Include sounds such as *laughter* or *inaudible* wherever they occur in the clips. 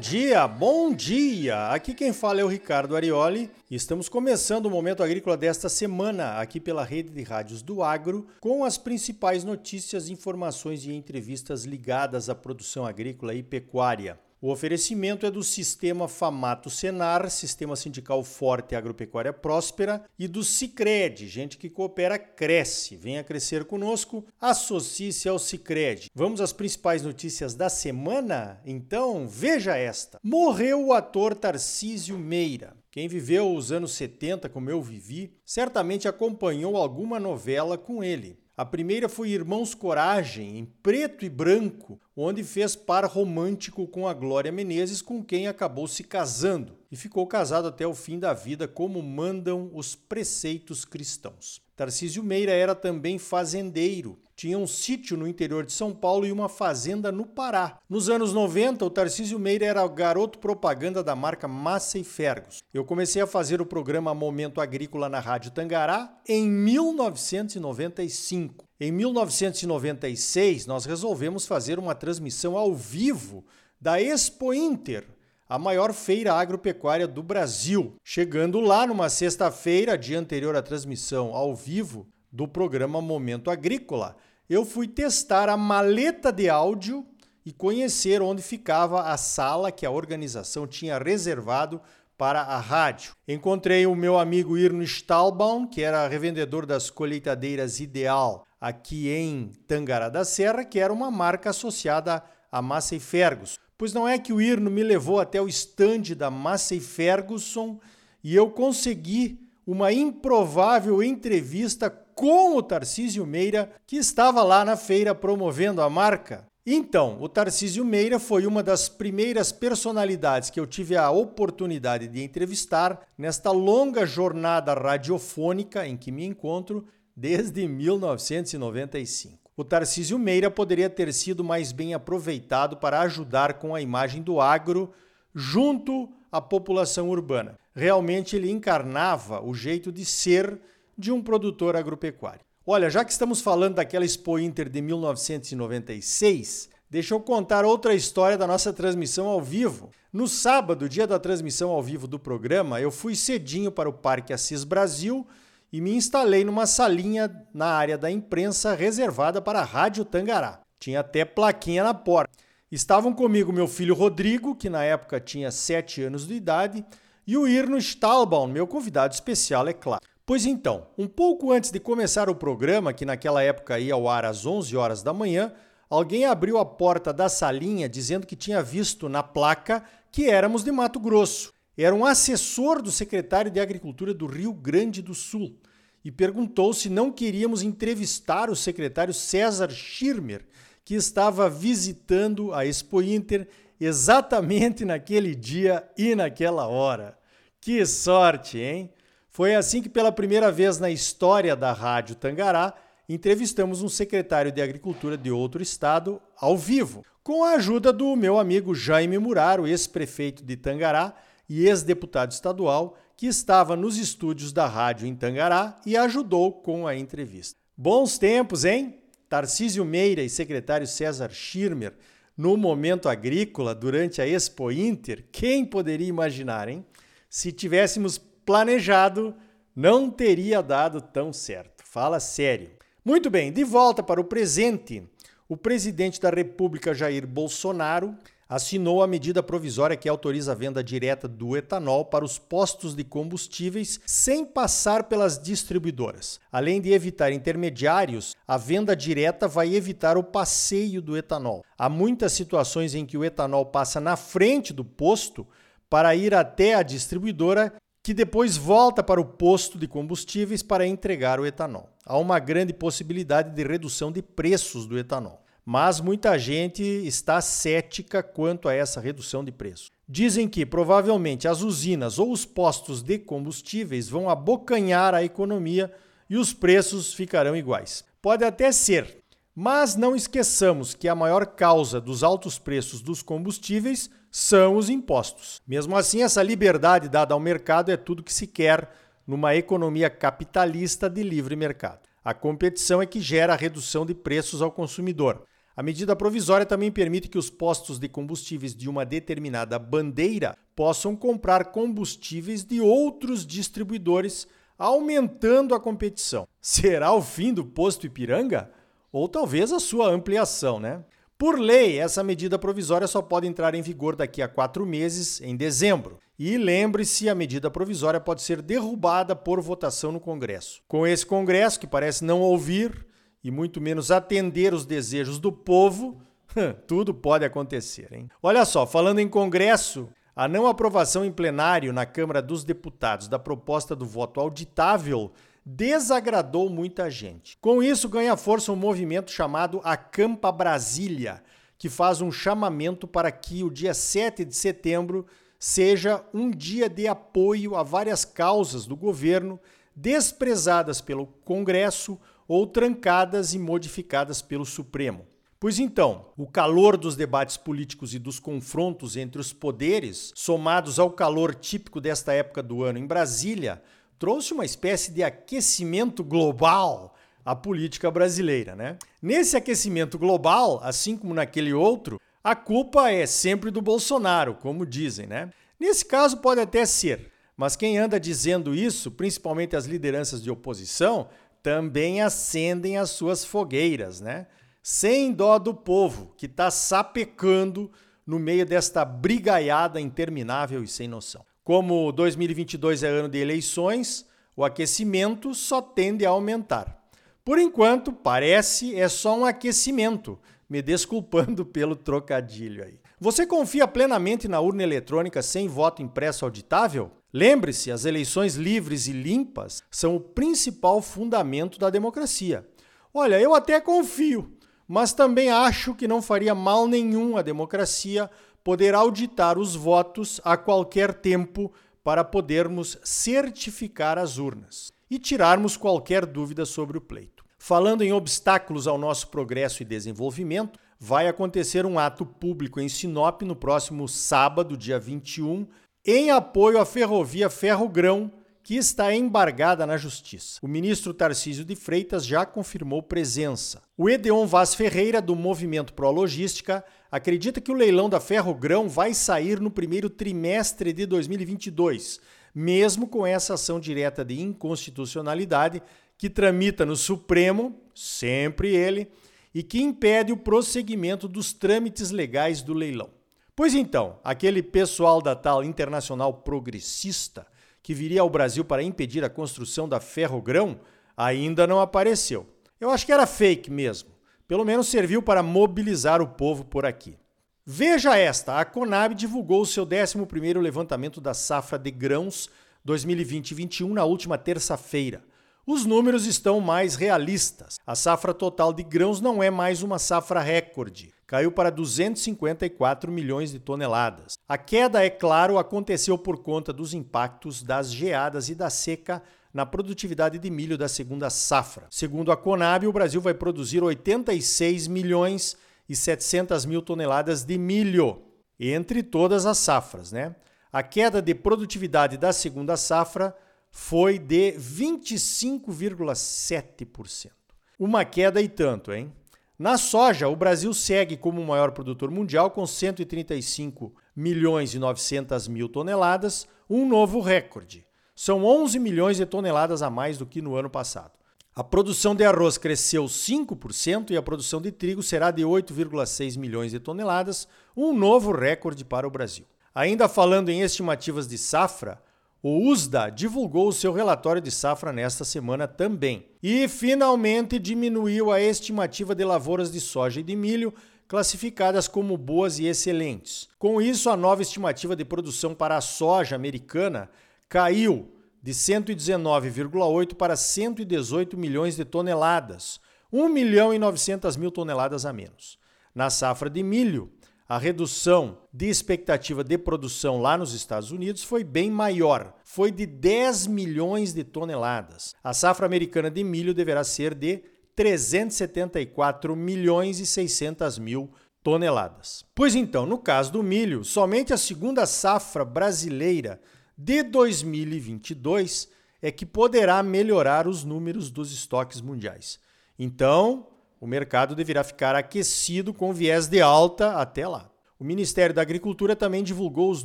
dia, bom dia! Aqui quem fala é o Ricardo Arioli e estamos começando o Momento Agrícola desta semana aqui pela rede de rádios do Agro com as principais notícias, informações e entrevistas ligadas à produção agrícola e pecuária. O oferecimento é do Sistema Famato Senar, Sistema Sindical Forte e Agropecuária Próspera, e do Cicred, gente que coopera cresce. Venha crescer conosco, associe-se ao Cicred. Vamos às principais notícias da semana? Então, veja esta. Morreu o ator Tarcísio Meira. Quem viveu os anos 70 como eu vivi, certamente acompanhou alguma novela com ele. A primeira foi Irmãos Coragem, em preto e branco, onde fez par romântico com a Glória Menezes, com quem acabou se casando e ficou casado até o fim da vida, como mandam os preceitos cristãos. Tarcísio Meira era também fazendeiro. Tinha um sítio no interior de São Paulo e uma fazenda no Pará. Nos anos 90, o Tarcísio Meira era garoto propaganda da marca Massa e Fergus. Eu comecei a fazer o programa Momento Agrícola na Rádio Tangará em 1995. Em 1996, nós resolvemos fazer uma transmissão ao vivo da Expo Inter, a maior feira agropecuária do Brasil. Chegando lá numa sexta-feira, dia anterior à transmissão ao vivo do programa Momento Agrícola, eu fui testar a maleta de áudio e conhecer onde ficava a sala que a organização tinha reservado para a rádio. Encontrei o meu amigo Irno Stahlbaum, que era revendedor das colheitadeiras Ideal aqui em Tangará da Serra, que era uma marca associada à Massey Ferguson. Pois não é que o Irno me levou até o estande da Massey Ferguson e eu consegui uma improvável entrevista com o Tarcísio Meira, que estava lá na feira promovendo a marca. Então, o Tarcísio Meira foi uma das primeiras personalidades que eu tive a oportunidade de entrevistar nesta longa jornada radiofônica em que me encontro desde 1995. O Tarcísio Meira poderia ter sido mais bem aproveitado para ajudar com a imagem do agro junto à população urbana. Realmente ele encarnava o jeito de ser de um produtor agropecuário. Olha, já que estamos falando daquela Expo Inter de 1996, deixa eu contar outra história da nossa transmissão ao vivo. No sábado, dia da transmissão ao vivo do programa, eu fui cedinho para o Parque Assis Brasil e me instalei numa salinha na área da imprensa reservada para a Rádio Tangará. Tinha até plaquinha na porta. Estavam comigo meu filho Rodrigo, que na época tinha 7 anos de idade, e o Irno Stahlbaum, meu convidado especial, é claro. Pois então, um pouco antes de começar o programa, que naquela época ia ao ar às 11 horas da manhã, alguém abriu a porta da salinha dizendo que tinha visto na placa que éramos de Mato Grosso era um assessor do secretário de Agricultura do Rio Grande do Sul e perguntou se não queríamos entrevistar o secretário César Schirmer, que estava visitando a Expo Inter exatamente naquele dia e naquela hora. Que sorte, hein? Foi assim que, pela primeira vez na história da Rádio Tangará, entrevistamos um secretário de Agricultura de outro estado ao vivo, com a ajuda do meu amigo Jaime Muraro, ex-prefeito de Tangará e ex-deputado estadual, que estava nos estúdios da rádio em Tangará e ajudou com a entrevista. Bons tempos, hein? Tarcísio Meira e secretário César Schirmer no momento agrícola durante a Expo Inter, quem poderia imaginar, hein? Se tivéssemos planejado, não teria dado tão certo. Fala sério. Muito bem, de volta para o presente. O presidente da República Jair Bolsonaro assinou a medida provisória que autoriza a venda direta do etanol para os postos de combustíveis sem passar pelas distribuidoras. Além de evitar intermediários, a venda direta vai evitar o passeio do etanol. Há muitas situações em que o etanol passa na frente do posto para ir até a distribuidora que depois volta para o posto de combustíveis para entregar o etanol. Há uma grande possibilidade de redução de preços do etanol mas muita gente está cética quanto a essa redução de preço. Dizem que provavelmente as usinas ou os postos de combustíveis vão abocanhar a economia e os preços ficarão iguais. Pode até ser, mas não esqueçamos que a maior causa dos altos preços dos combustíveis são os impostos. Mesmo assim, essa liberdade dada ao mercado é tudo que se quer numa economia capitalista de livre mercado. A competição é que gera a redução de preços ao consumidor. A medida provisória também permite que os postos de combustíveis de uma determinada bandeira possam comprar combustíveis de outros distribuidores, aumentando a competição. Será o fim do posto Ipiranga? Ou talvez a sua ampliação, né? Por lei, essa medida provisória só pode entrar em vigor daqui a quatro meses, em dezembro. E lembre-se, a medida provisória pode ser derrubada por votação no Congresso. Com esse Congresso, que parece não ouvir e muito menos atender os desejos do povo, *laughs* tudo pode acontecer, hein? Olha só, falando em Congresso, a não aprovação em plenário na Câmara dos Deputados da proposta do voto auditável desagradou muita gente. Com isso, ganha força um movimento chamado Acampa Brasília, que faz um chamamento para que o dia 7 de setembro seja um dia de apoio a várias causas do governo desprezadas pelo Congresso ou trancadas e modificadas pelo Supremo. Pois então, o calor dos debates políticos e dos confrontos entre os poderes, somados ao calor típico desta época do ano em Brasília, trouxe uma espécie de aquecimento global à política brasileira, né? Nesse aquecimento global, assim como naquele outro, a culpa é sempre do Bolsonaro, como dizem, né? Nesse caso pode até ser, mas quem anda dizendo isso, principalmente as lideranças de oposição, também acendem as suas fogueiras, né? Sem dó do povo, que está sapecando no meio desta brigaiada interminável e sem noção. Como 2022 é ano de eleições, o aquecimento só tende a aumentar. Por enquanto, parece é só um aquecimento, me desculpando *laughs* pelo trocadilho aí. Você confia plenamente na urna eletrônica sem voto impresso auditável? Lembre-se, as eleições livres e limpas são o principal fundamento da democracia. Olha, eu até confio, mas também acho que não faria mal nenhum à democracia poder auditar os votos a qualquer tempo para podermos certificar as urnas e tirarmos qualquer dúvida sobre o pleito. Falando em obstáculos ao nosso progresso e desenvolvimento, vai acontecer um ato público em Sinop no próximo sábado, dia 21, em apoio à ferrovia Ferro-Grão, que está embargada na Justiça. O ministro Tarcísio de Freitas já confirmou presença. O Edeon Vaz Ferreira, do Movimento Pro Logística, acredita que o leilão da Ferro Grão vai sair no primeiro trimestre de 2022, mesmo com essa ação direta de inconstitucionalidade que tramita no Supremo, sempre ele, e que impede o prosseguimento dos trâmites legais do leilão. Pois então, aquele pessoal da tal internacional progressista que viria ao Brasil para impedir a construção da Ferro Grão ainda não apareceu. Eu acho que era fake mesmo. Pelo menos serviu para mobilizar o povo por aqui. Veja esta: a Conab divulgou o seu 11 levantamento da safra de grãos 2020-21 na última terça-feira. Os números estão mais realistas. A safra total de grãos não é mais uma safra recorde. Caiu para 254 milhões de toneladas. A queda, é claro, aconteceu por conta dos impactos das geadas e da seca na produtividade de milho da segunda safra. Segundo a Conab, o Brasil vai produzir 86 milhões e 700 mil toneladas de milho entre todas as safras, né? A queda de produtividade da segunda safra foi de 25,7%. Uma queda e tanto, hein? Na soja, o Brasil segue como o maior produtor mundial com 135 milhões e 900 mil toneladas, um novo recorde. São 11 milhões de toneladas a mais do que no ano passado. A produção de arroz cresceu 5% e a produção de trigo será de 8,6 milhões de toneladas, um novo recorde para o Brasil. Ainda falando em estimativas de safra, o USDA divulgou o seu relatório de safra nesta semana também e finalmente diminuiu a estimativa de lavouras de soja e de milho classificadas como boas e excelentes. Com isso, a nova estimativa de produção para a soja americana caiu de 119,8 para 118 milhões de toneladas, 1 milhão e 900 mil toneladas a menos. Na safra de milho, a redução de expectativa de produção lá nos Estados Unidos foi bem maior, foi de 10 milhões de toneladas. A safra americana de milho deverá ser de 374 milhões e 600 mil toneladas. Pois então, no caso do milho, somente a segunda safra brasileira de 2022 é que poderá melhorar os números dos estoques mundiais. Então, o mercado deverá ficar aquecido com viés de alta até lá. O Ministério da Agricultura também divulgou os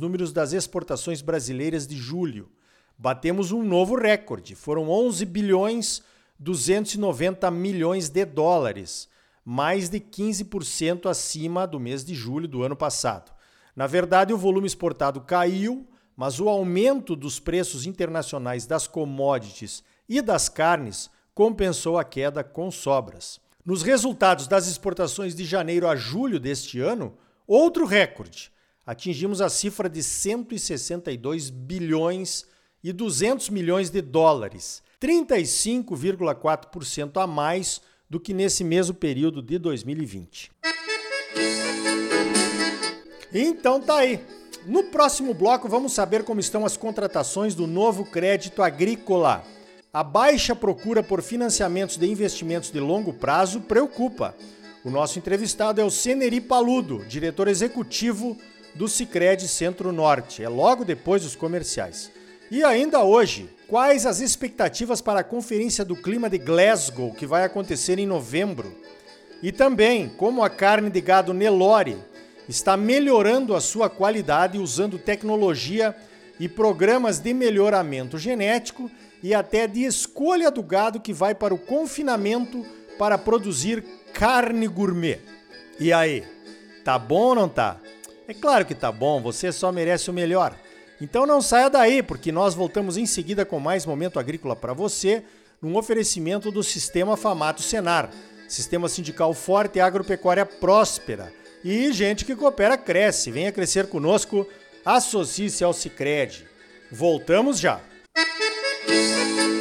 números das exportações brasileiras de julho. Batemos um novo recorde, foram 11 bilhões 290 milhões de dólares, mais de 15% acima do mês de julho do ano passado. Na verdade, o volume exportado caiu, mas o aumento dos preços internacionais das commodities e das carnes compensou a queda com sobras. Nos resultados das exportações de janeiro a julho deste ano, outro recorde. Atingimos a cifra de 162 bilhões e 200 milhões de dólares, 35,4% a mais do que nesse mesmo período de 2020. Então tá aí. No próximo bloco vamos saber como estão as contratações do novo crédito agrícola. A baixa procura por financiamentos de investimentos de longo prazo preocupa. O nosso entrevistado é o Ceneri Paludo, diretor executivo do Sicredi Centro-Norte. É logo depois dos comerciais. E ainda hoje, quais as expectativas para a Conferência do Clima de Glasgow, que vai acontecer em novembro? E também como a carne de gado Nelore está melhorando a sua qualidade usando tecnologia e programas de melhoramento genético e até de escolha do gado que vai para o confinamento para produzir carne gourmet. E aí, tá bom ou não tá? É claro que tá bom, você só merece o melhor. Então não saia daí, porque nós voltamos em seguida com mais momento agrícola para você, num oferecimento do Sistema Famato Senar, Sistema Sindical Forte e Agropecuária Próspera. E gente que coopera cresce. Venha crescer conosco, associe-se ao Sicredi. Voltamos já. Música